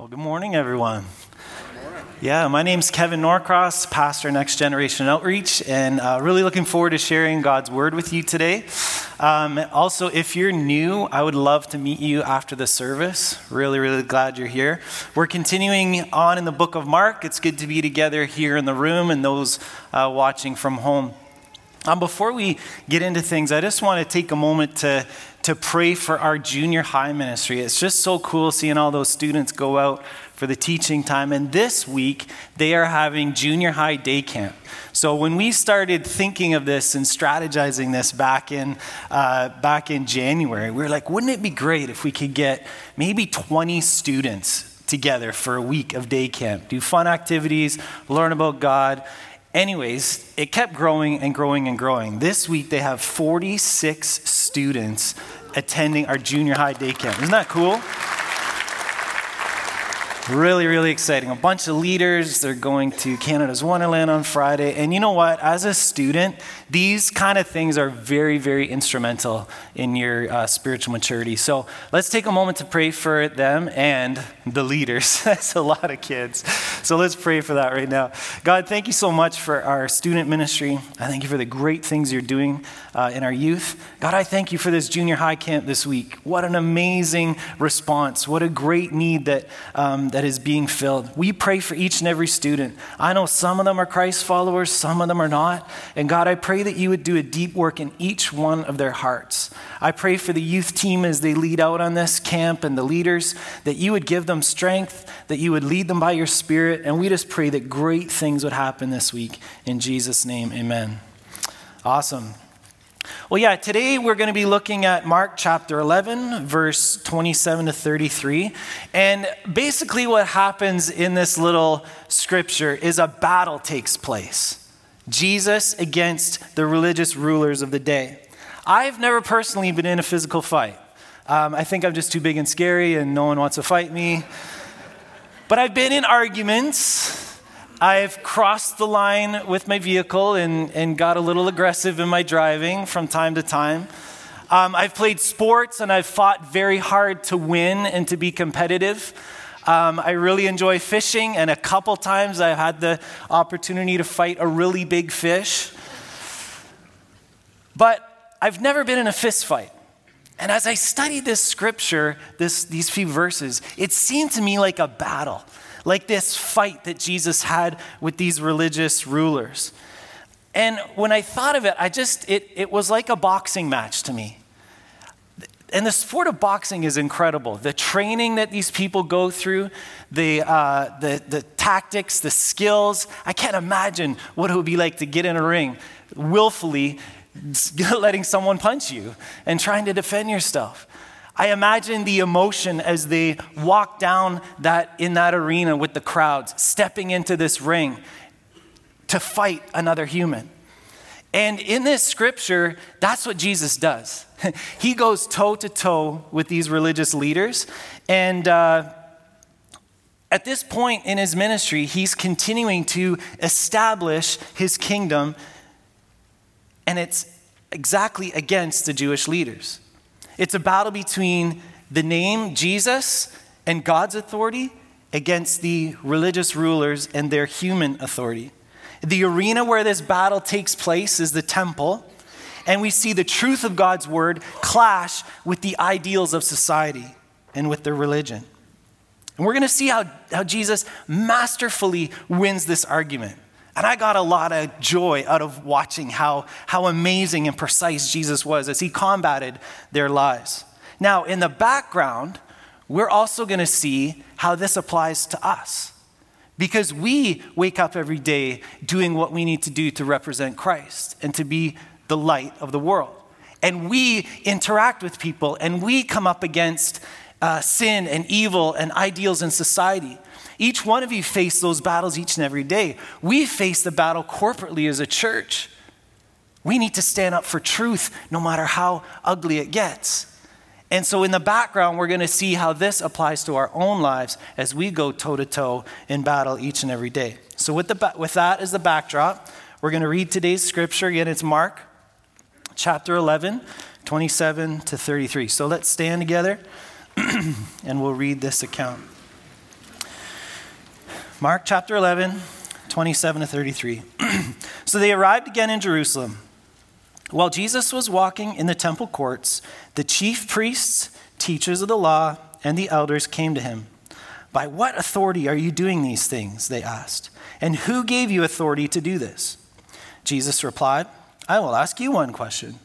Well, good morning, everyone. Yeah, my name's Kevin Norcross, pastor Next Generation Outreach, and uh, really looking forward to sharing God's word with you today. Um, also, if you're new, I would love to meet you after the service. Really, really glad you're here. We're continuing on in the book of Mark. It's good to be together here in the room and those uh, watching from home. Um, before we get into things, I just want to take a moment to to pray for our junior high ministry. It's just so cool seeing all those students go out for the teaching time. And this week, they are having junior high day camp. So when we started thinking of this and strategizing this back in, uh, back in January, we were like, wouldn't it be great if we could get maybe 20 students together for a week of day camp, do fun activities, learn about God. Anyways, it kept growing and growing and growing. This week they have 46 students attending our junior high day camp. Isn't that cool? Really, really exciting. A bunch of leaders. They're going to Canada's Wonderland on Friday. And you know what? As a student, these kind of things are very, very instrumental in your uh, spiritual maturity. So let's take a moment to pray for them and the leaders. That's a lot of kids. So let's pray for that right now. God, thank you so much for our student ministry. I thank you for the great things you're doing uh, in our youth. God, I thank you for this junior high camp this week. What an amazing response. What a great need that, um, that is being filled. We pray for each and every student. I know some of them are Christ followers, some of them are not. And God, I pray that you would do a deep work in each one of their hearts. I pray for the youth team as they lead out on this camp and the leaders that you would give them strength, that you would lead them by your spirit. And we just pray that great things would happen this week. In Jesus' name, amen. Awesome. Well, yeah, today we're going to be looking at Mark chapter 11, verse 27 to 33. And basically, what happens in this little scripture is a battle takes place Jesus against the religious rulers of the day. I've never personally been in a physical fight. Um, I think I'm just too big and scary, and no one wants to fight me. But I've been in arguments. I've crossed the line with my vehicle and, and got a little aggressive in my driving from time to time. Um, I've played sports and I've fought very hard to win and to be competitive. Um, I really enjoy fishing, and a couple times I've had the opportunity to fight a really big fish. But I've never been in a fist fight. And as I studied this scripture, this, these few verses, it seemed to me like a battle, like this fight that Jesus had with these religious rulers. And when I thought of it, I just, it, it was like a boxing match to me. And the sport of boxing is incredible. The training that these people go through, the, uh, the, the tactics, the skills. I can't imagine what it would be like to get in a ring willfully letting someone punch you and trying to defend yourself. I imagine the emotion as they walk down that in that arena with the crowds, stepping into this ring to fight another human. And in this scripture, that's what Jesus does. he goes toe to toe with these religious leaders. And uh, at this point in his ministry, he's continuing to establish his kingdom and it's exactly against the Jewish leaders. It's a battle between the name Jesus and God's authority against the religious rulers and their human authority. The arena where this battle takes place is the temple, and we see the truth of God's word clash with the ideals of society and with their religion. And we're going to see how, how Jesus masterfully wins this argument. And I got a lot of joy out of watching how, how amazing and precise Jesus was as he combated their lies. Now, in the background, we're also going to see how this applies to us. Because we wake up every day doing what we need to do to represent Christ and to be the light of the world. And we interact with people and we come up against uh, sin and evil and ideals in society. Each one of you face those battles each and every day. We face the battle corporately as a church. We need to stand up for truth no matter how ugly it gets. And so, in the background, we're going to see how this applies to our own lives as we go toe to toe in battle each and every day. So, with, the, with that as the backdrop, we're going to read today's scripture. Again, it's Mark chapter 11, 27 to 33. So, let's stand together and we'll read this account. Mark chapter 11, 27 to 33. so they arrived again in Jerusalem. While Jesus was walking in the temple courts, the chief priests, teachers of the law, and the elders came to him. By what authority are you doing these things? They asked. And who gave you authority to do this? Jesus replied, I will ask you one question.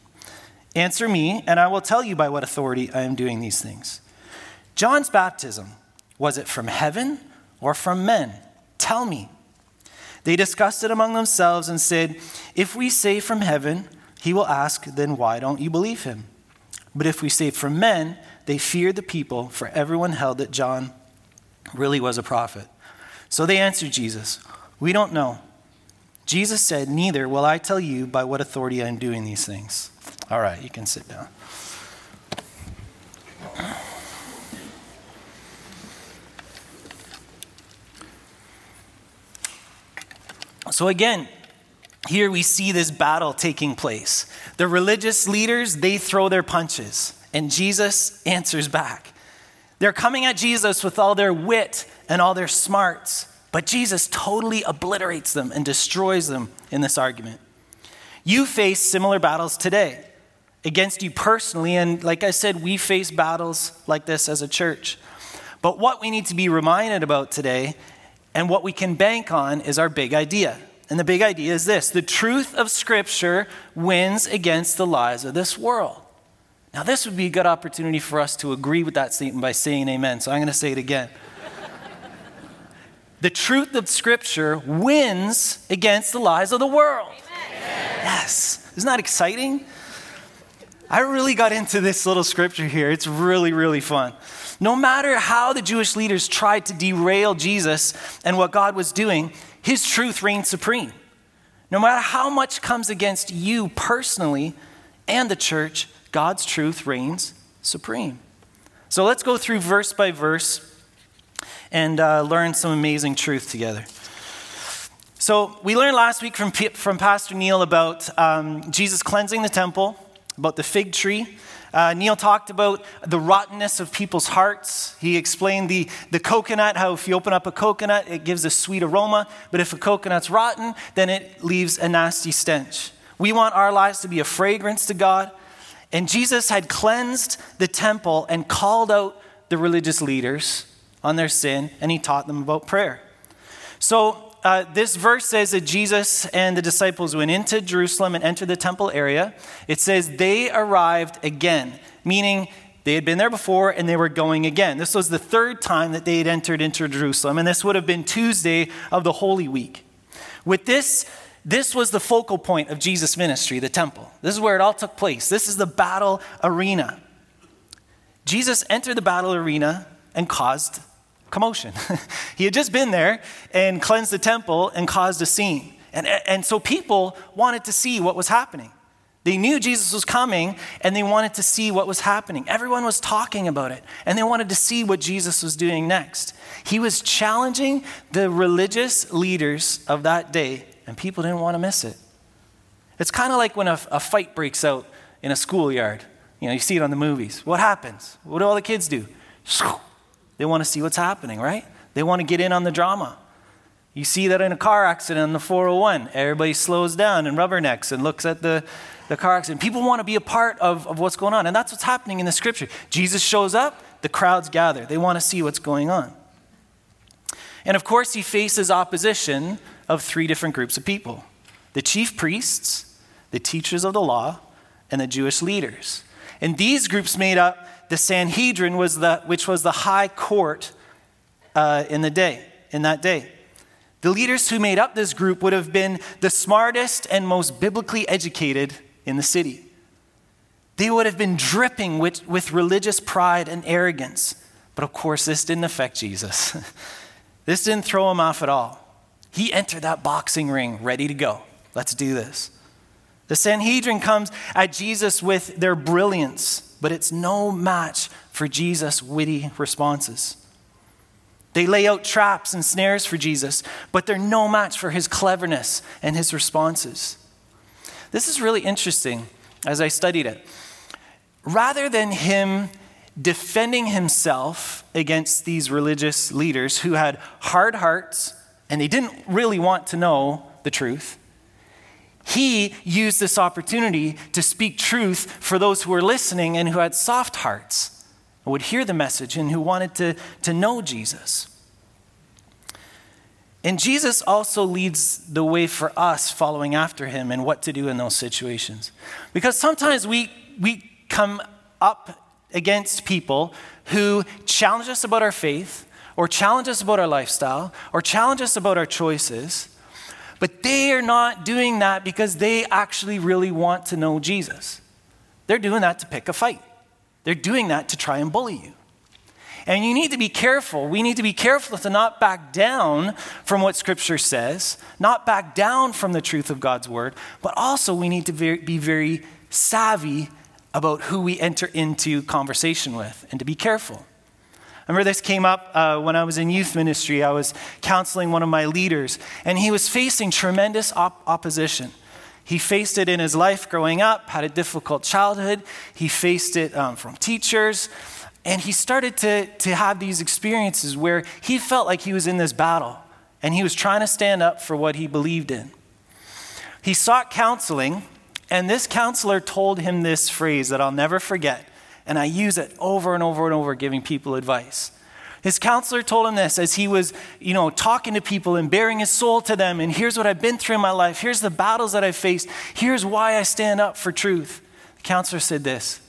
Answer me, and I will tell you by what authority I am doing these things. John's baptism, was it from heaven or from men? Tell me. They discussed it among themselves and said, If we say from heaven, he will ask, Then why don't you believe him? But if we say from men, they feared the people, for everyone held that John really was a prophet. So they answered Jesus, We don't know. Jesus said, Neither will I tell you by what authority I am doing these things. All right, you can sit down. So, again, here we see this battle taking place. The religious leaders, they throw their punches, and Jesus answers back. They're coming at Jesus with all their wit and all their smarts, but Jesus totally obliterates them and destroys them in this argument. You face similar battles today against you personally, and like I said, we face battles like this as a church. But what we need to be reminded about today and what we can bank on is our big idea. And the big idea is this the truth of Scripture wins against the lies of this world. Now, this would be a good opportunity for us to agree with that statement by saying amen. So I'm going to say it again. the truth of Scripture wins against the lies of the world. Amen. Yes. Isn't that exciting? I really got into this little scripture here. It's really, really fun. No matter how the Jewish leaders tried to derail Jesus and what God was doing, his truth reigns supreme. No matter how much comes against you personally and the church, God's truth reigns supreme. So let's go through verse by verse and uh, learn some amazing truth together. So we learned last week from, from Pastor Neil about um, Jesus cleansing the temple, about the fig tree. Uh, Neil talked about the rottenness of people's hearts. He explained the, the coconut, how if you open up a coconut, it gives a sweet aroma, but if a coconut's rotten, then it leaves a nasty stench. We want our lives to be a fragrance to God. And Jesus had cleansed the temple and called out the religious leaders on their sin, and he taught them about prayer. So, uh, this verse says that Jesus and the disciples went into Jerusalem and entered the temple area. It says they arrived again, meaning they had been there before and they were going again. This was the third time that they had entered into Jerusalem, and this would have been Tuesday of the Holy Week. With this, this was the focal point of Jesus' ministry, the temple. This is where it all took place. This is the battle arena. Jesus entered the battle arena and caused commotion. he had just been there and cleansed the temple and caused a scene. And, and so people wanted to see what was happening. They knew Jesus was coming and they wanted to see what was happening. Everyone was talking about it and they wanted to see what Jesus was doing next. He was challenging the religious leaders of that day and people didn't want to miss it. It's kind of like when a, a fight breaks out in a schoolyard. You know, you see it on the movies. What happens? What do all the kids do? They want to see what's happening, right? They want to get in on the drama. You see that in a car accident on the 401. Everybody slows down and rubbernecks and looks at the, the car accident. People want to be a part of, of what's going on. And that's what's happening in the scripture. Jesus shows up, the crowds gather. They want to see what's going on. And of course, he faces opposition of three different groups of people the chief priests, the teachers of the law, and the Jewish leaders. And these groups made up the Sanhedrin, was the, which was the high court uh, in the day, in that day. The leaders who made up this group would have been the smartest and most biblically educated in the city. They would have been dripping with, with religious pride and arrogance. But of course, this didn't affect Jesus. this didn't throw him off at all. He entered that boxing ring ready to go. Let's do this. The Sanhedrin comes at Jesus with their brilliance, but it's no match for Jesus' witty responses. They lay out traps and snares for Jesus, but they're no match for his cleverness and his responses. This is really interesting as I studied it. Rather than him defending himself against these religious leaders who had hard hearts and they didn't really want to know the truth, he used this opportunity to speak truth for those who were listening and who had soft hearts and would hear the message and who wanted to, to know Jesus. And Jesus also leads the way for us following after him and what to do in those situations. Because sometimes we, we come up against people who challenge us about our faith, or challenge us about our lifestyle, or challenge us about our choices. But they are not doing that because they actually really want to know Jesus. They're doing that to pick a fight. They're doing that to try and bully you. And you need to be careful. We need to be careful to not back down from what Scripture says, not back down from the truth of God's Word, but also we need to be very savvy about who we enter into conversation with and to be careful. I remember this came up uh, when I was in youth ministry. I was counseling one of my leaders, and he was facing tremendous op- opposition. He faced it in his life growing up, had a difficult childhood. He faced it um, from teachers. And he started to, to have these experiences where he felt like he was in this battle and he was trying to stand up for what he believed in. He sought counseling and this counselor told him this phrase that I'll never forget, and I use it over and over and over giving people advice. His counselor told him this as he was, you know, talking to people and baring his soul to them. And here's what I've been through in my life. Here's the battles that I've faced. Here's why I stand up for truth. The counselor said this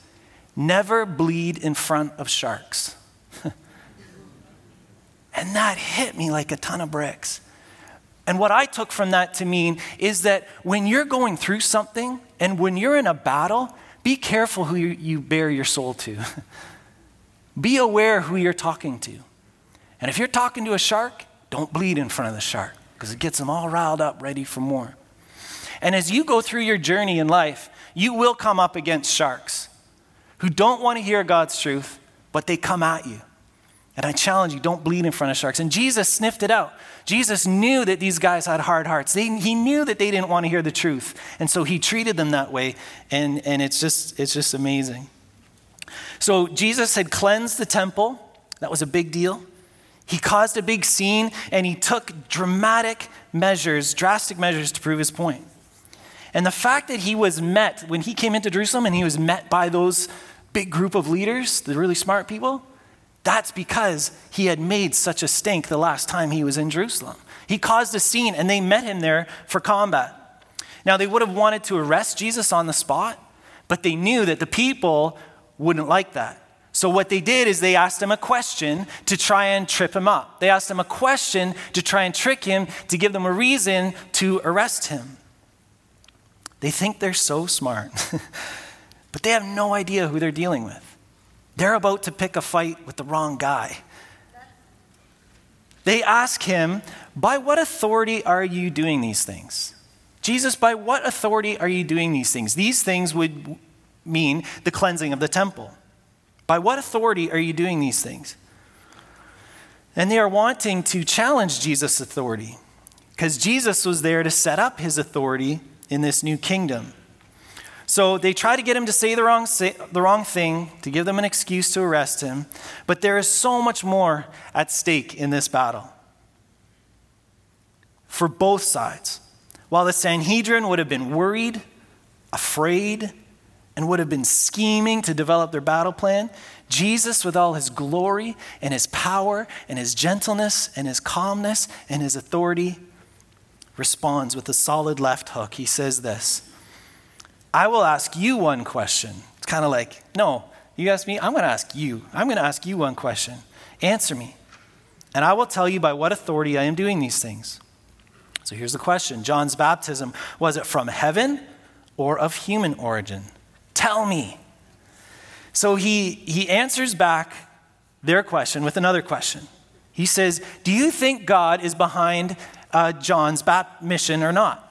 Never bleed in front of sharks. and that hit me like a ton of bricks. And what I took from that to mean is that when you're going through something and when you're in a battle, be careful who you, you bare your soul to. be aware who you're talking to. And if you're talking to a shark, don't bleed in front of the shark because it gets them all riled up, ready for more. And as you go through your journey in life, you will come up against sharks who don't want to hear God's truth, but they come at you. And I challenge you, don't bleed in front of sharks. And Jesus sniffed it out. Jesus knew that these guys had hard hearts. They, he knew that they didn't want to hear the truth. And so he treated them that way. And, and it's, just, it's just amazing. So Jesus had cleansed the temple. That was a big deal. He caused a big scene and he took dramatic measures, drastic measures to prove his point. And the fact that he was met, when he came into Jerusalem and he was met by those big group of leaders, the really smart people, that's because he had made such a stink the last time he was in Jerusalem. He caused a scene and they met him there for combat. Now, they would have wanted to arrest Jesus on the spot, but they knew that the people wouldn't like that. So, what they did is they asked him a question to try and trip him up. They asked him a question to try and trick him, to give them a reason to arrest him. They think they're so smart, but they have no idea who they're dealing with. They're about to pick a fight with the wrong guy. They ask him, By what authority are you doing these things? Jesus, by what authority are you doing these things? These things would mean the cleansing of the temple. By what authority are you doing these things? And they are wanting to challenge Jesus' authority because Jesus was there to set up his authority in this new kingdom. So they try to get him to say the wrong, say the wrong thing, to give them an excuse to arrest him. But there is so much more at stake in this battle for both sides. While the Sanhedrin would have been worried, afraid, and would have been scheming to develop their battle plan, Jesus, with all his glory and his power and his gentleness and his calmness and his authority, responds with a solid left hook. He says this I will ask you one question. It's kind of like, no, you ask me, I'm going to ask you. I'm going to ask you one question. Answer me. And I will tell you by what authority I am doing these things. So here's the question John's baptism, was it from heaven or of human origin? Tell me. So he, he answers back their question with another question. He says, Do you think God is behind uh, John's bat- mission or not?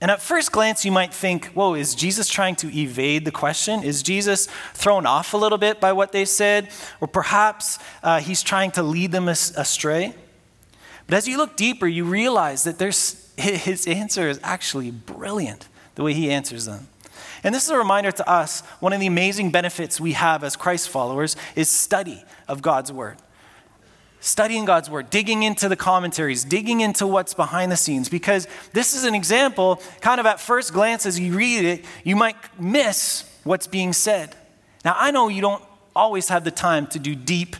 And at first glance, you might think, whoa, is Jesus trying to evade the question? Is Jesus thrown off a little bit by what they said? Or perhaps uh, he's trying to lead them astray? But as you look deeper, you realize that there's, his answer is actually brilliant, the way he answers them. And this is a reminder to us one of the amazing benefits we have as Christ followers is study of God's word. Studying God's word, digging into the commentaries, digging into what's behind the scenes, because this is an example, kind of at first glance, as you read it, you might miss what's being said. Now, I know you don't always have the time to do deep,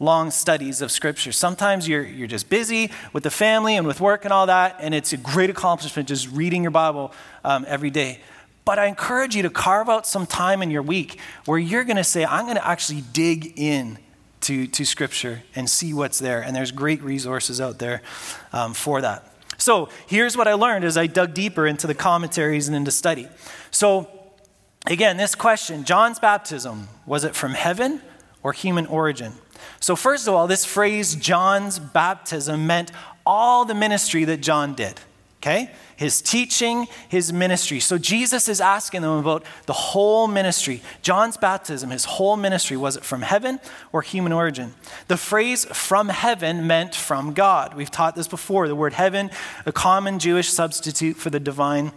long studies of Scripture. Sometimes you're, you're just busy with the family and with work and all that, and it's a great accomplishment just reading your Bible um, every day. But I encourage you to carve out some time in your week where you're going to say, I'm going to actually dig in to, to Scripture and see what's there. And there's great resources out there um, for that. So here's what I learned as I dug deeper into the commentaries and into study. So, again, this question John's baptism, was it from heaven or human origin? So, first of all, this phrase, John's baptism, meant all the ministry that John did. Okay? his teaching, his ministry. So Jesus is asking them about the whole ministry. John's baptism, his whole ministry, was it from heaven or human origin? The phrase from heaven meant from God. We've taught this before. The word heaven, a common Jewish substitute for the divine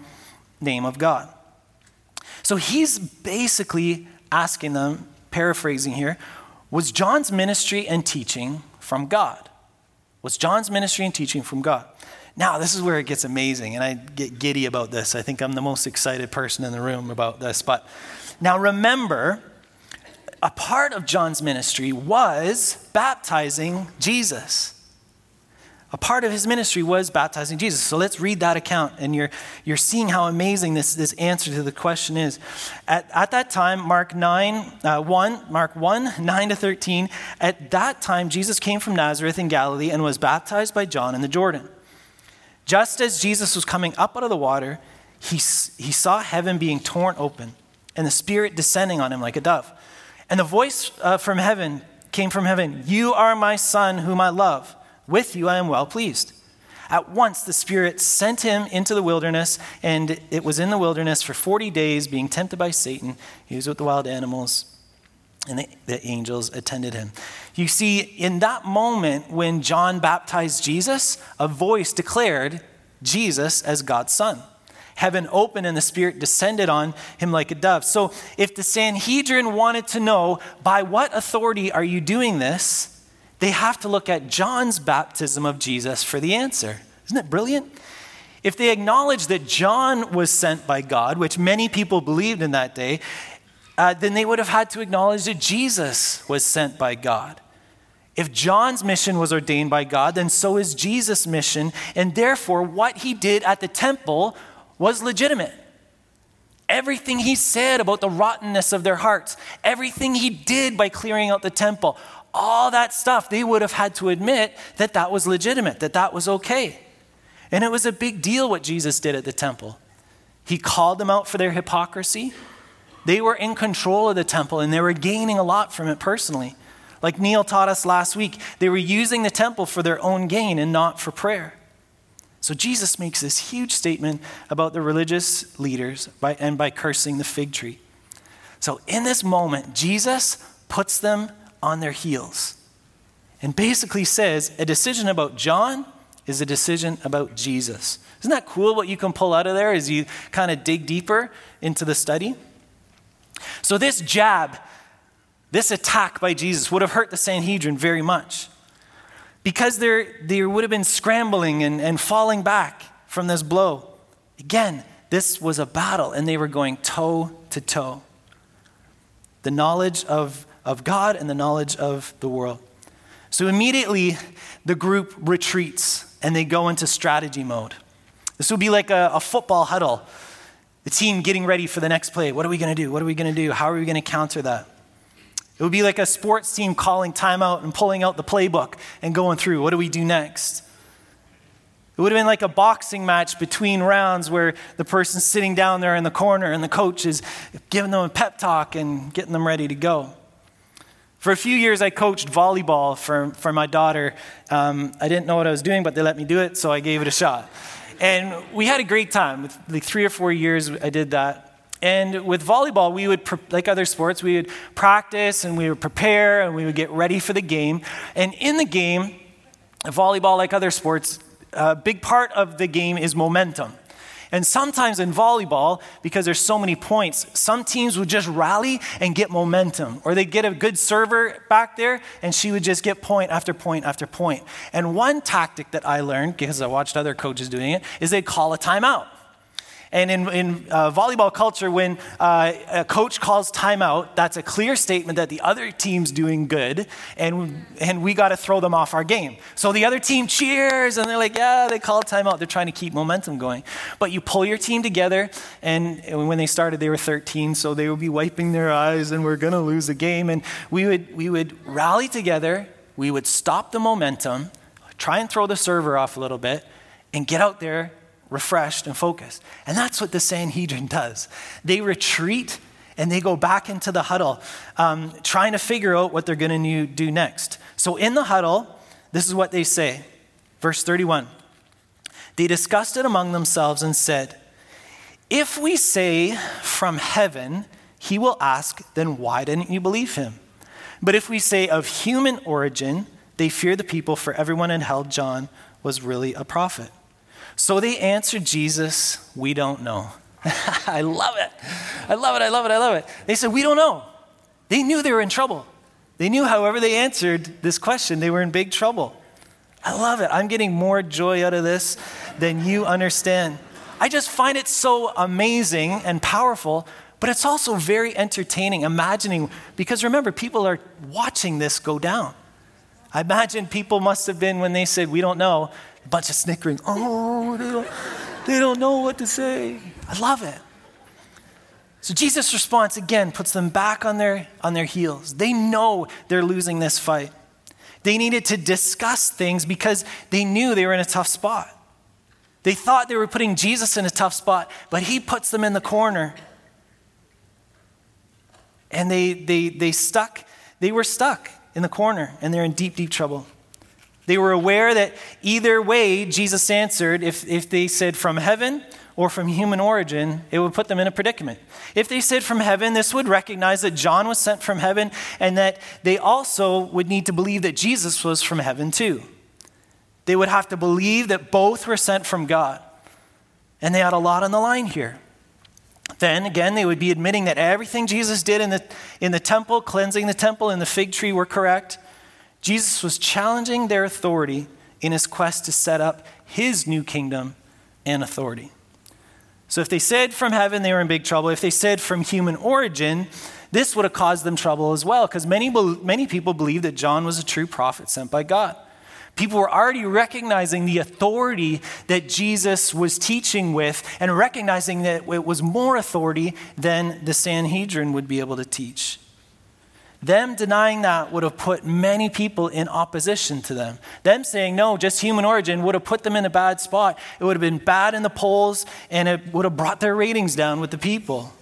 name of God. So he's basically asking them, paraphrasing here, was John's ministry and teaching from God? Was John's ministry and teaching from God? Now, this is where it gets amazing, and I get giddy about this. I think I'm the most excited person in the room about this. But now remember, a part of John's ministry was baptizing Jesus. A part of his ministry was baptizing Jesus. So let's read that account, and you're, you're seeing how amazing this, this answer to the question is. At, at that time, Mark 9, uh, 1, Mark 1, 9 to 13, at that time, Jesus came from Nazareth in Galilee and was baptized by John in the Jordan. Just as Jesus was coming up out of the water, he, he saw heaven being torn open and the Spirit descending on him like a dove. And the voice uh, from heaven came from heaven You are my Son, whom I love. With you I am well pleased. At once the Spirit sent him into the wilderness, and it was in the wilderness for 40 days, being tempted by Satan. He was with the wild animals and the, the, angels attended him. You see, in that moment when John baptized Jesus, a voice declared Jesus as God's son. Heaven opened and the Spirit descended on him like a dove. So, if the Sanhedrin wanted to know by what authority are you doing this, they have to look at John's baptism of Jesus for the answer. Isn't it brilliant? If they acknowledge that John was sent by God, which many people believed in that day, uh, then they would have had to acknowledge that Jesus was sent by God. If John's mission was ordained by God, then so is Jesus' mission, and therefore what he did at the temple was legitimate. Everything he said about the rottenness of their hearts, everything he did by clearing out the temple, all that stuff, they would have had to admit that that was legitimate, that that was okay. And it was a big deal what Jesus did at the temple. He called them out for their hypocrisy. They were in control of the temple and they were gaining a lot from it personally. Like Neil taught us last week, they were using the temple for their own gain and not for prayer. So Jesus makes this huge statement about the religious leaders by, and by cursing the fig tree. So in this moment, Jesus puts them on their heels and basically says a decision about John is a decision about Jesus. Isn't that cool what you can pull out of there as you kind of dig deeper into the study? So, this jab, this attack by Jesus would have hurt the Sanhedrin very much because there, there would have been scrambling and, and falling back from this blow. Again, this was a battle and they were going toe to toe. The knowledge of, of God and the knowledge of the world. So immediately the group retreats and they go into strategy mode. This would be like a, a football huddle the team getting ready for the next play. What are we going to do? What are we going to do? How are we going to counter that? It would be like a sports team calling timeout and pulling out the playbook and going through. What do we do next? It would have been like a boxing match between rounds where the person's sitting down there in the corner and the coach is giving them a pep talk and getting them ready to go. For a few years, I coached volleyball for, for my daughter. Um, I didn't know what I was doing, but they let me do it, so I gave it a shot. And we had a great time. With like three or four years, I did that. And with volleyball, we would, like other sports, we would practice and we would prepare and we would get ready for the game. And in the game, volleyball, like other sports, a big part of the game is momentum. And sometimes in volleyball, because there's so many points, some teams would just rally and get momentum, or they'd get a good server back there, and she would just get point after point after point. And one tactic that I learned, because I watched other coaches doing it, is they'd call a timeout. And in, in uh, volleyball culture, when uh, a coach calls timeout, that's a clear statement that the other team's doing good, and, and we got to throw them off our game. So the other team cheers, and they're like, yeah, they called timeout. They're trying to keep momentum going. But you pull your team together, and, and when they started, they were 13, so they would be wiping their eyes, and we're going to lose the game. And we would, we would rally together, we would stop the momentum, try and throw the server off a little bit, and get out there refreshed and focused. And that's what the Sanhedrin does. They retreat and they go back into the huddle, um, trying to figure out what they're going to do next. So in the huddle, this is what they say. Verse 31. They discussed it among themselves and said, If we say from heaven, he will ask, then why didn't you believe him? But if we say of human origin, they fear the people, for everyone had held John was really a prophet. So they answered Jesus, We don't know. I love it. I love it. I love it. I love it. They said, We don't know. They knew they were in trouble. They knew, however, they answered this question, they were in big trouble. I love it. I'm getting more joy out of this than you understand. I just find it so amazing and powerful, but it's also very entertaining imagining, because remember, people are watching this go down. I imagine people must have been, when they said, We don't know, a bunch of snickering. Oh, they don't, they don't know what to say. I love it. So Jesus' response again puts them back on their, on their heels. They know they're losing this fight. They needed to discuss things because they knew they were in a tough spot. They thought they were putting Jesus in a tough spot, but he puts them in the corner. And they, they, they stuck, they were stuck in the corner, and they're in deep, deep trouble. They were aware that either way, Jesus answered, if, if they said from heaven or from human origin, it would put them in a predicament. If they said from heaven, this would recognize that John was sent from heaven and that they also would need to believe that Jesus was from heaven too. They would have to believe that both were sent from God. And they had a lot on the line here. Then again, they would be admitting that everything Jesus did in the, in the temple, cleansing the temple and the fig tree, were correct. Jesus was challenging their authority in his quest to set up his new kingdom and authority. So if they said from heaven, they were in big trouble. If they said from human origin, this would have caused them trouble as well, because many, many people believed that John was a true prophet sent by God. People were already recognizing the authority that Jesus was teaching with and recognizing that it was more authority than the Sanhedrin would be able to teach. Them denying that would have put many people in opposition to them. Them saying no, just human origin, would have put them in a bad spot. It would have been bad in the polls and it would have brought their ratings down with the people.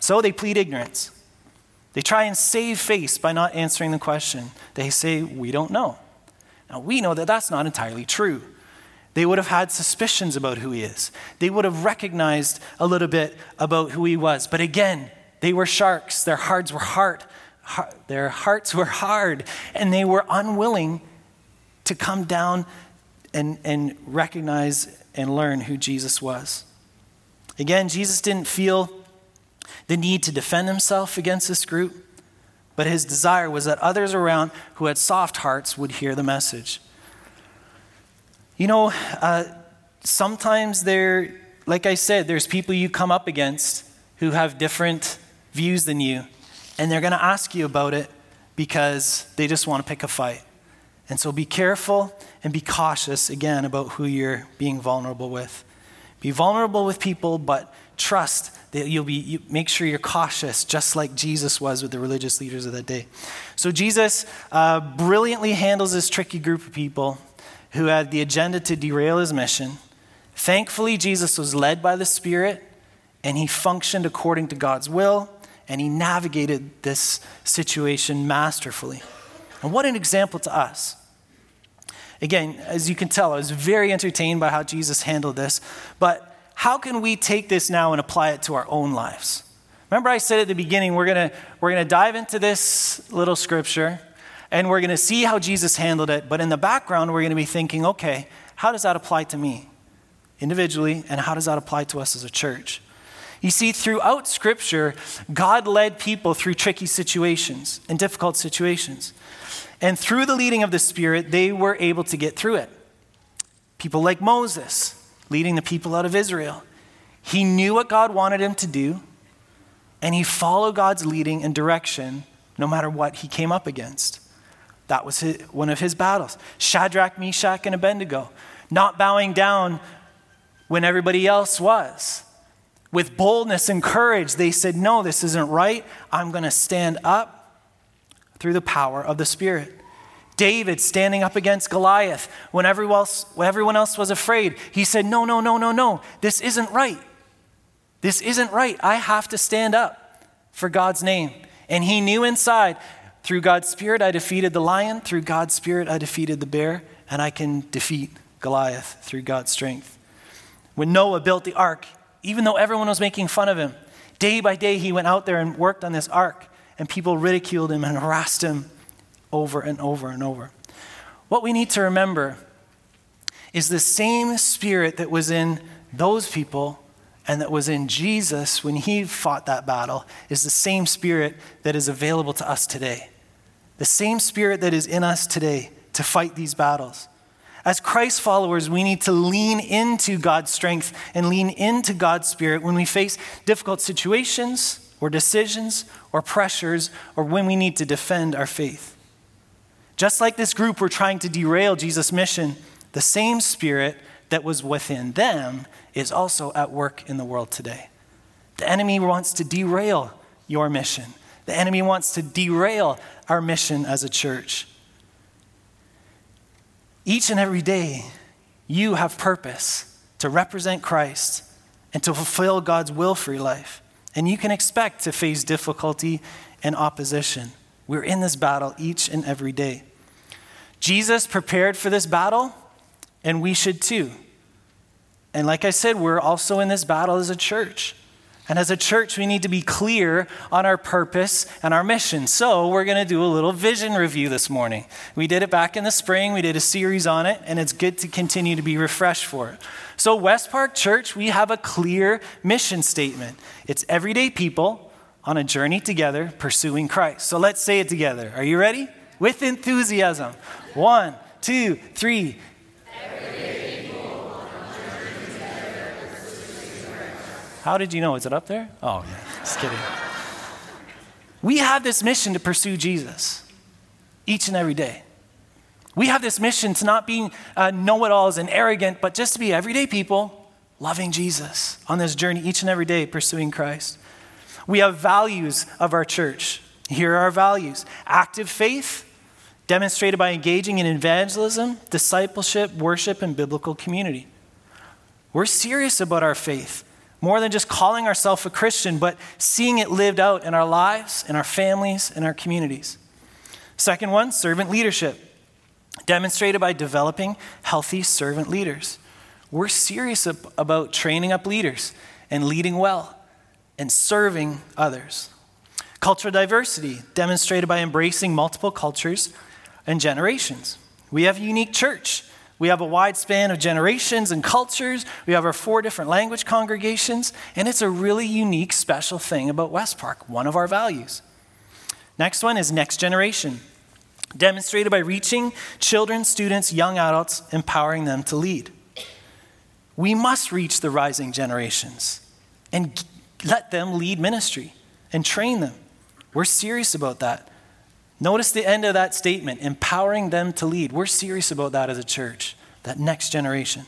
So they plead ignorance. They try and save face by not answering the question. They say, We don't know. Now, we know that that's not entirely true. They would have had suspicions about who he is, they would have recognized a little bit about who he was. But again, they were sharks, their hearts were hard their hearts were hard and they were unwilling to come down and, and recognize and learn who Jesus was. Again, Jesus didn't feel the need to defend himself against this group, but his desire was that others around who had soft hearts would hear the message. You know, uh, sometimes there, like I said, there's people you come up against who have different views than you and they're going to ask you about it because they just want to pick a fight. And so be careful and be cautious again about who you're being vulnerable with. Be vulnerable with people, but trust that you'll be, you, make sure you're cautious, just like Jesus was with the religious leaders of that day. So Jesus uh, brilliantly handles this tricky group of people who had the agenda to derail his mission. Thankfully, Jesus was led by the Spirit and he functioned according to God's will and he navigated this situation masterfully. And what an example to us. Again, as you can tell, I was very entertained by how Jesus handled this, but how can we take this now and apply it to our own lives? Remember, I said at the beginning, we're to we're to dive into this little scripture and we're to see how Jesus handled it, but in the background, we're to be thinking, okay, how does that apply to me? individually, and how does that apply to us as a church? You see, throughout Scripture, God led people through tricky situations and difficult situations. And through the leading of the Spirit, they were able to get through it. People like Moses, leading the people out of Israel. He knew what God wanted him to do, and he followed God's leading and direction no matter what he came up against. That was his, one of his battles. Shadrach, Meshach, and Abednego, not bowing down when everybody else was. With boldness and courage, they said, No, this isn't right. I'm going to stand up through the power of the Spirit. David standing up against Goliath when everyone else, when everyone else was afraid, he said, No, no, no, no, no. This isn't right. This isn't right. I have to stand up for God's name. And he knew inside, through God's Spirit, I defeated the lion. Through God's Spirit, I defeated the bear. And I can defeat Goliath through God's strength. When Noah built the ark, even though everyone was making fun of him. Day by day, he went out there and worked on this ark, and people ridiculed him and harassed him over and over and over. What we need to remember is the same spirit that was in those people and that was in Jesus when he fought that battle is the same spirit that is available to us today. The same spirit that is in us today to fight these battles. As Christ followers, we need to lean into God's strength and lean into God's Spirit when we face difficult situations or decisions or pressures or when we need to defend our faith. Just like this group were trying to derail Jesus' mission, the same Spirit that was within them is also at work in the world today. The enemy wants to derail your mission, the enemy wants to derail our mission as a church. Each and every day, you have purpose to represent Christ and to fulfill God's will for your life. And you can expect to face difficulty and opposition. We're in this battle each and every day. Jesus prepared for this battle, and we should too. And like I said, we're also in this battle as a church. And as a church, we need to be clear on our purpose and our mission. So, we're going to do a little vision review this morning. We did it back in the spring, we did a series on it, and it's good to continue to be refreshed for it. So, West Park Church, we have a clear mission statement it's everyday people on a journey together pursuing Christ. So, let's say it together. Are you ready? With enthusiasm. One, two, three. How did you know? Is it up there? Oh, yeah. Just kidding. We have this mission to pursue Jesus each and every day. We have this mission to not be uh, know it alls and arrogant, but just to be everyday people loving Jesus on this journey each and every day, pursuing Christ. We have values of our church. Here are our values active faith, demonstrated by engaging in evangelism, discipleship, worship, and biblical community. We're serious about our faith. More than just calling ourselves a Christian, but seeing it lived out in our lives, in our families, in our communities. Second one, servant leadership, demonstrated by developing healthy servant leaders. We're serious about training up leaders and leading well and serving others. Cultural diversity, demonstrated by embracing multiple cultures and generations. We have a unique church we have a wide span of generations and cultures. We have our four different language congregations, and it's a really unique, special thing about West Park, one of our values. Next one is next generation, demonstrated by reaching children, students, young adults, empowering them to lead. We must reach the rising generations and let them lead ministry and train them. We're serious about that. Notice the end of that statement empowering them to lead. We're serious about that as a church, that next generation.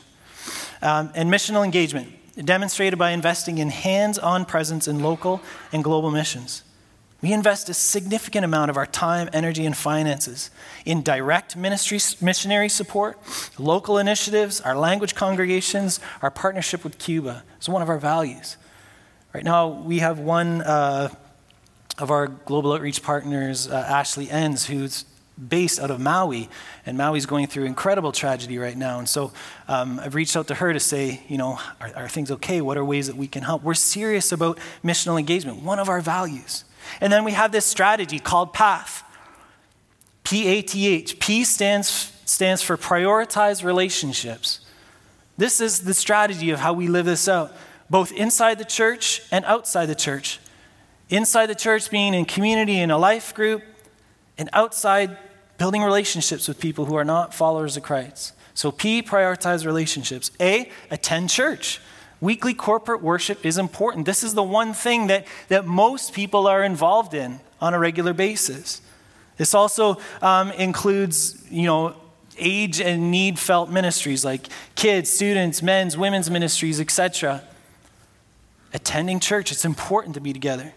Um, and missional engagement, demonstrated by investing in hands on presence in local and global missions. We invest a significant amount of our time, energy, and finances in direct ministry, missionary support, local initiatives, our language congregations, our partnership with Cuba. It's one of our values. Right now, we have one uh, of our global outreach partners, uh, Ashley Enns, who's based out of Maui, and Maui's going through incredible tragedy right now. And so um, I've reached out to her to say, you know, are, are things okay? What are ways that we can help? We're serious about missional engagement, one of our values. And then we have this strategy called PATH. P A T H. P stands, stands for prioritize relationships. This is the strategy of how we live this out, both inside the church and outside the church. Inside the church, being in community in a life group, and outside, building relationships with people who are not followers of Christ. So, P, prioritize relationships. A, attend church. Weekly corporate worship is important. This is the one thing that, that most people are involved in on a regular basis. This also um, includes, you know, age and need felt ministries like kids, students, men's, women's ministries, etc. Attending church, it's important to be together.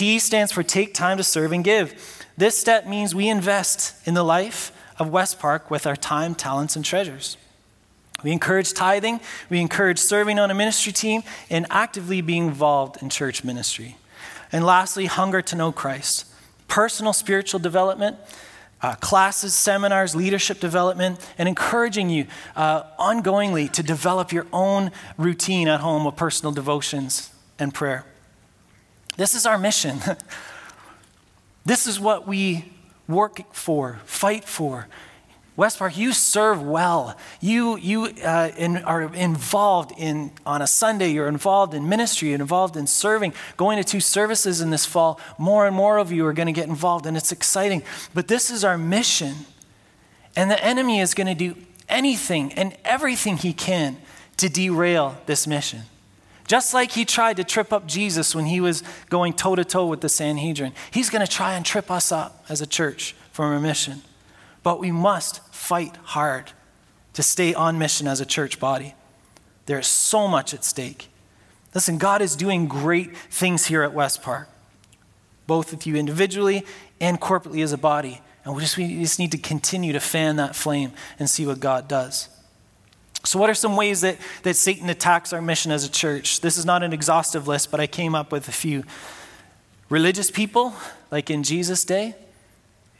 T stands for take time to serve and give. This step means we invest in the life of West Park with our time, talents, and treasures. We encourage tithing, we encourage serving on a ministry team, and actively being involved in church ministry. And lastly, hunger to know Christ. Personal spiritual development, uh, classes, seminars, leadership development, and encouraging you uh, ongoingly to develop your own routine at home of personal devotions and prayer. This is our mission. this is what we work for, fight for. West Park, you serve well. You, you uh, in, are involved in, on a Sunday, you're involved in ministry, you're involved in serving, going to two services in this fall. More and more of you are going to get involved, and it's exciting. But this is our mission. And the enemy is going to do anything and everything he can to derail this mission. Just like he tried to trip up Jesus when he was going toe to toe with the Sanhedrin, he's going to try and trip us up as a church from our mission. But we must fight hard to stay on mission as a church body. There is so much at stake. Listen, God is doing great things here at West Park, both with you individually and corporately as a body. And we just, we just need to continue to fan that flame and see what God does. So, what are some ways that, that Satan attacks our mission as a church? This is not an exhaustive list, but I came up with a few. Religious people, like in Jesus' day,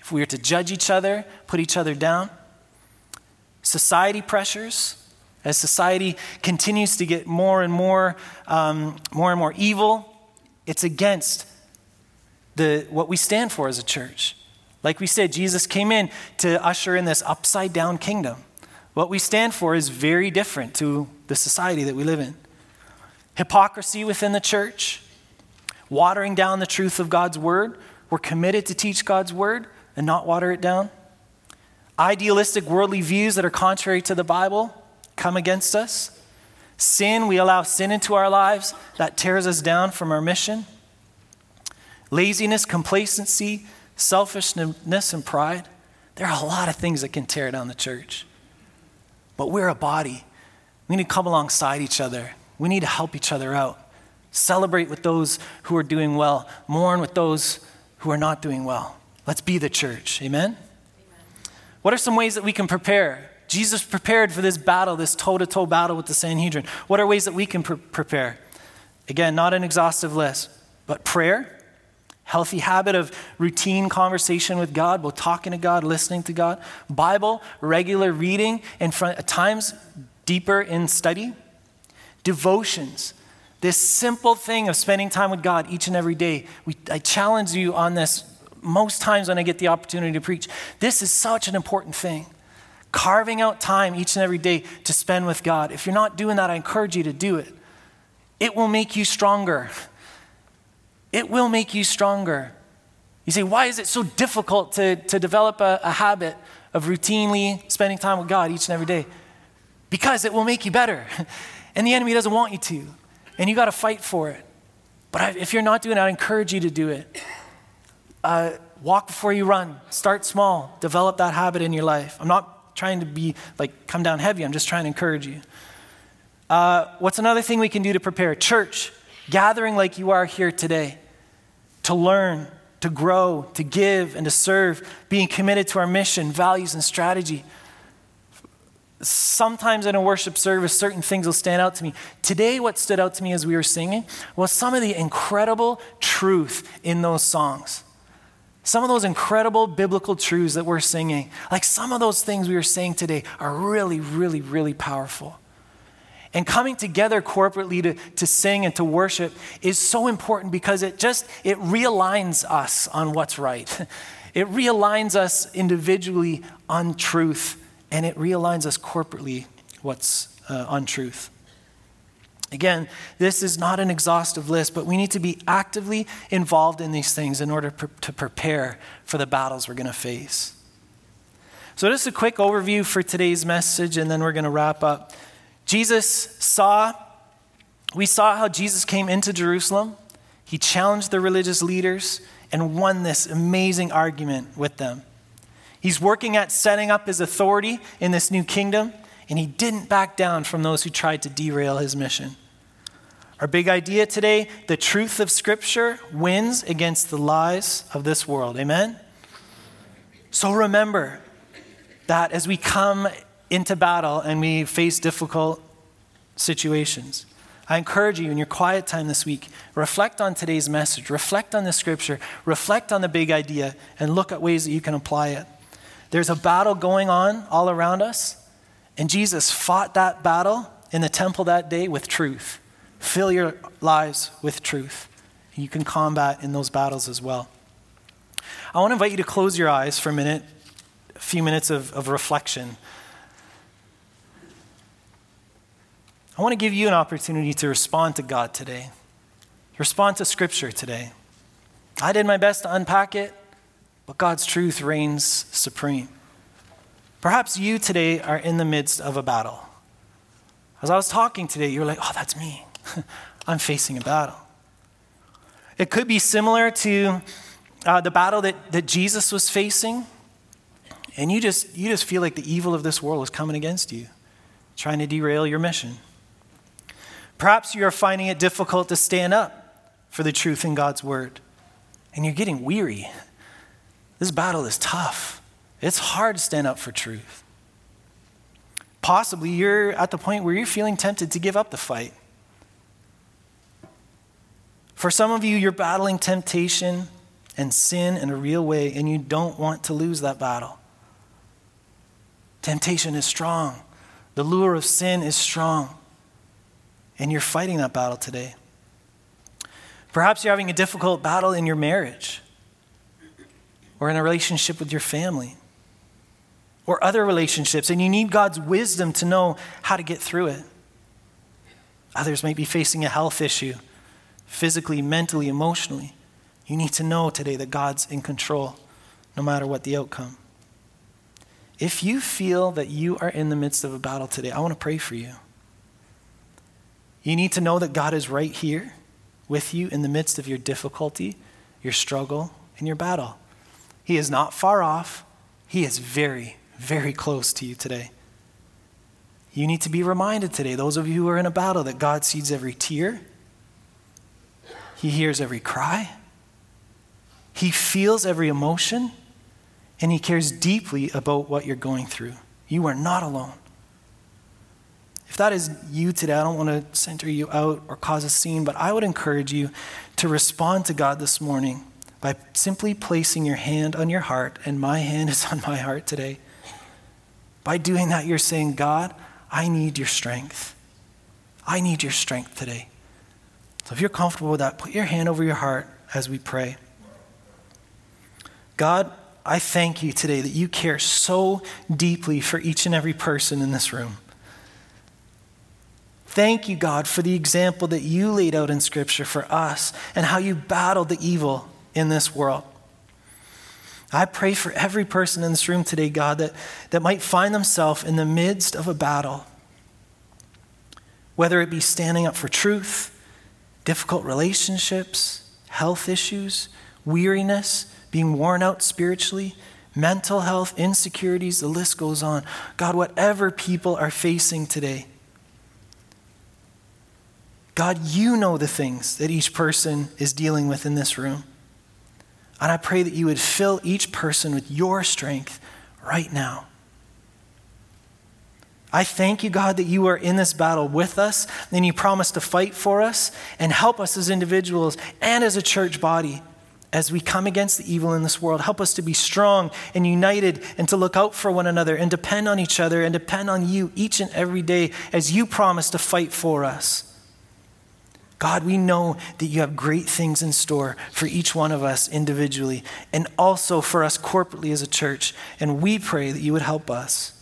if we were to judge each other, put each other down. Society pressures, as society continues to get more and more, um, more and more evil, it's against the, what we stand for as a church. Like we said, Jesus came in to usher in this upside down kingdom. What we stand for is very different to the society that we live in. Hypocrisy within the church, watering down the truth of God's word. We're committed to teach God's word and not water it down. Idealistic worldly views that are contrary to the Bible come against us. Sin, we allow sin into our lives that tears us down from our mission. Laziness, complacency, selfishness, and pride. There are a lot of things that can tear down the church. But we're a body. We need to come alongside each other. We need to help each other out. Celebrate with those who are doing well, mourn with those who are not doing well. Let's be the church. Amen? Amen? What are some ways that we can prepare? Jesus prepared for this battle, this toe to toe battle with the Sanhedrin. What are ways that we can pre- prepare? Again, not an exhaustive list, but prayer, healthy habit of routine conversation with God, both talking to God, listening to God, Bible, regular reading, and at times deeper in study, devotions. This simple thing of spending time with God each and every day. We, I challenge you on this most times when I get the opportunity to preach. This is such an important thing. Carving out time each and every day to spend with God. If you're not doing that, I encourage you to do it. It will make you stronger. It will make you stronger. You say, why is it so difficult to, to develop a, a habit of routinely spending time with God each and every day? Because it will make you better. And the enemy doesn't want you to. And you got to fight for it. But I, if you're not doing it, I encourage you to do it. Uh, walk before you run. Start small. Develop that habit in your life. I'm not trying to be like come down heavy. I'm just trying to encourage you. Uh, what's another thing we can do to prepare? Church gathering like you are here today to learn, to grow, to give, and to serve, being committed to our mission, values, and strategy. Sometimes in a worship service, certain things will stand out to me. Today, what stood out to me as we were singing was some of the incredible truth in those songs. Some of those incredible biblical truths that we're singing, like some of those things we were saying today, are really, really, really powerful. And coming together corporately to, to sing and to worship is so important because it just it realigns us on what's right. It realigns us individually on truth, and it realigns us corporately what's uh, untruth. Again, this is not an exhaustive list, but we need to be actively involved in these things in order to prepare for the battles we're going to face. So, just a quick overview for today's message, and then we're going to wrap up. Jesus saw, we saw how Jesus came into Jerusalem. He challenged the religious leaders and won this amazing argument with them. He's working at setting up his authority in this new kingdom, and he didn't back down from those who tried to derail his mission. Our big idea today the truth of Scripture wins against the lies of this world. Amen? So remember that as we come into battle and we face difficult situations, I encourage you in your quiet time this week, reflect on today's message, reflect on the scripture, reflect on the big idea, and look at ways that you can apply it. There's a battle going on all around us, and Jesus fought that battle in the temple that day with truth. Fill your lives with truth. You can combat in those battles as well. I want to invite you to close your eyes for a minute, a few minutes of, of reflection. I want to give you an opportunity to respond to God today, respond to Scripture today. I did my best to unpack it, but God's truth reigns supreme. Perhaps you today are in the midst of a battle. As I was talking today, you were like, oh, that's me. I'm facing a battle. It could be similar to uh, the battle that, that Jesus was facing, and you just, you just feel like the evil of this world is coming against you, trying to derail your mission. Perhaps you are finding it difficult to stand up for the truth in God's word, and you're getting weary. This battle is tough. It's hard to stand up for truth. Possibly you're at the point where you're feeling tempted to give up the fight. For some of you, you're battling temptation and sin in a real way, and you don't want to lose that battle. Temptation is strong, the lure of sin is strong, and you're fighting that battle today. Perhaps you're having a difficult battle in your marriage or in a relationship with your family or other relationships, and you need God's wisdom to know how to get through it. Others may be facing a health issue physically, mentally, emotionally. You need to know today that God's in control, no matter what the outcome. If you feel that you are in the midst of a battle today, I want to pray for you. You need to know that God is right here with you in the midst of your difficulty, your struggle, and your battle. He is not far off, He is very, very close to you today. You need to be reminded today, those of you who are in a battle, that God sees every tear, he hears every cry, He feels every emotion, and He cares deeply about what you're going through. You are not alone. If that is you today, I don't want to center you out or cause a scene, but I would encourage you to respond to God this morning by simply placing your hand on your heart, and my hand is on my heart today. By doing that, you're saying, God, I need your strength. I need your strength today. So if you're comfortable with that, put your hand over your heart as we pray. God, I thank you today that you care so deeply for each and every person in this room. Thank you, God, for the example that you laid out in Scripture for us and how you battled the evil in this world. I pray for every person in this room today, God, that, that might find themselves in the midst of a battle, whether it be standing up for truth, difficult relationships, health issues, weariness, being worn out spiritually, mental health, insecurities, the list goes on. God, whatever people are facing today, God, you know the things that each person is dealing with in this room. And I pray that you would fill each person with your strength right now. I thank you, God, that you are in this battle with us, and you promise to fight for us and help us as individuals and as a church body as we come against the evil in this world. Help us to be strong and united and to look out for one another and depend on each other and depend on you each and every day as you promise to fight for us. God, we know that you have great things in store for each one of us individually and also for us corporately as a church. And we pray that you would help us.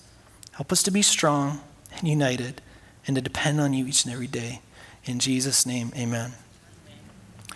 Help us to be strong. and united and to depend on you each and every day. In Jesus' name, amen.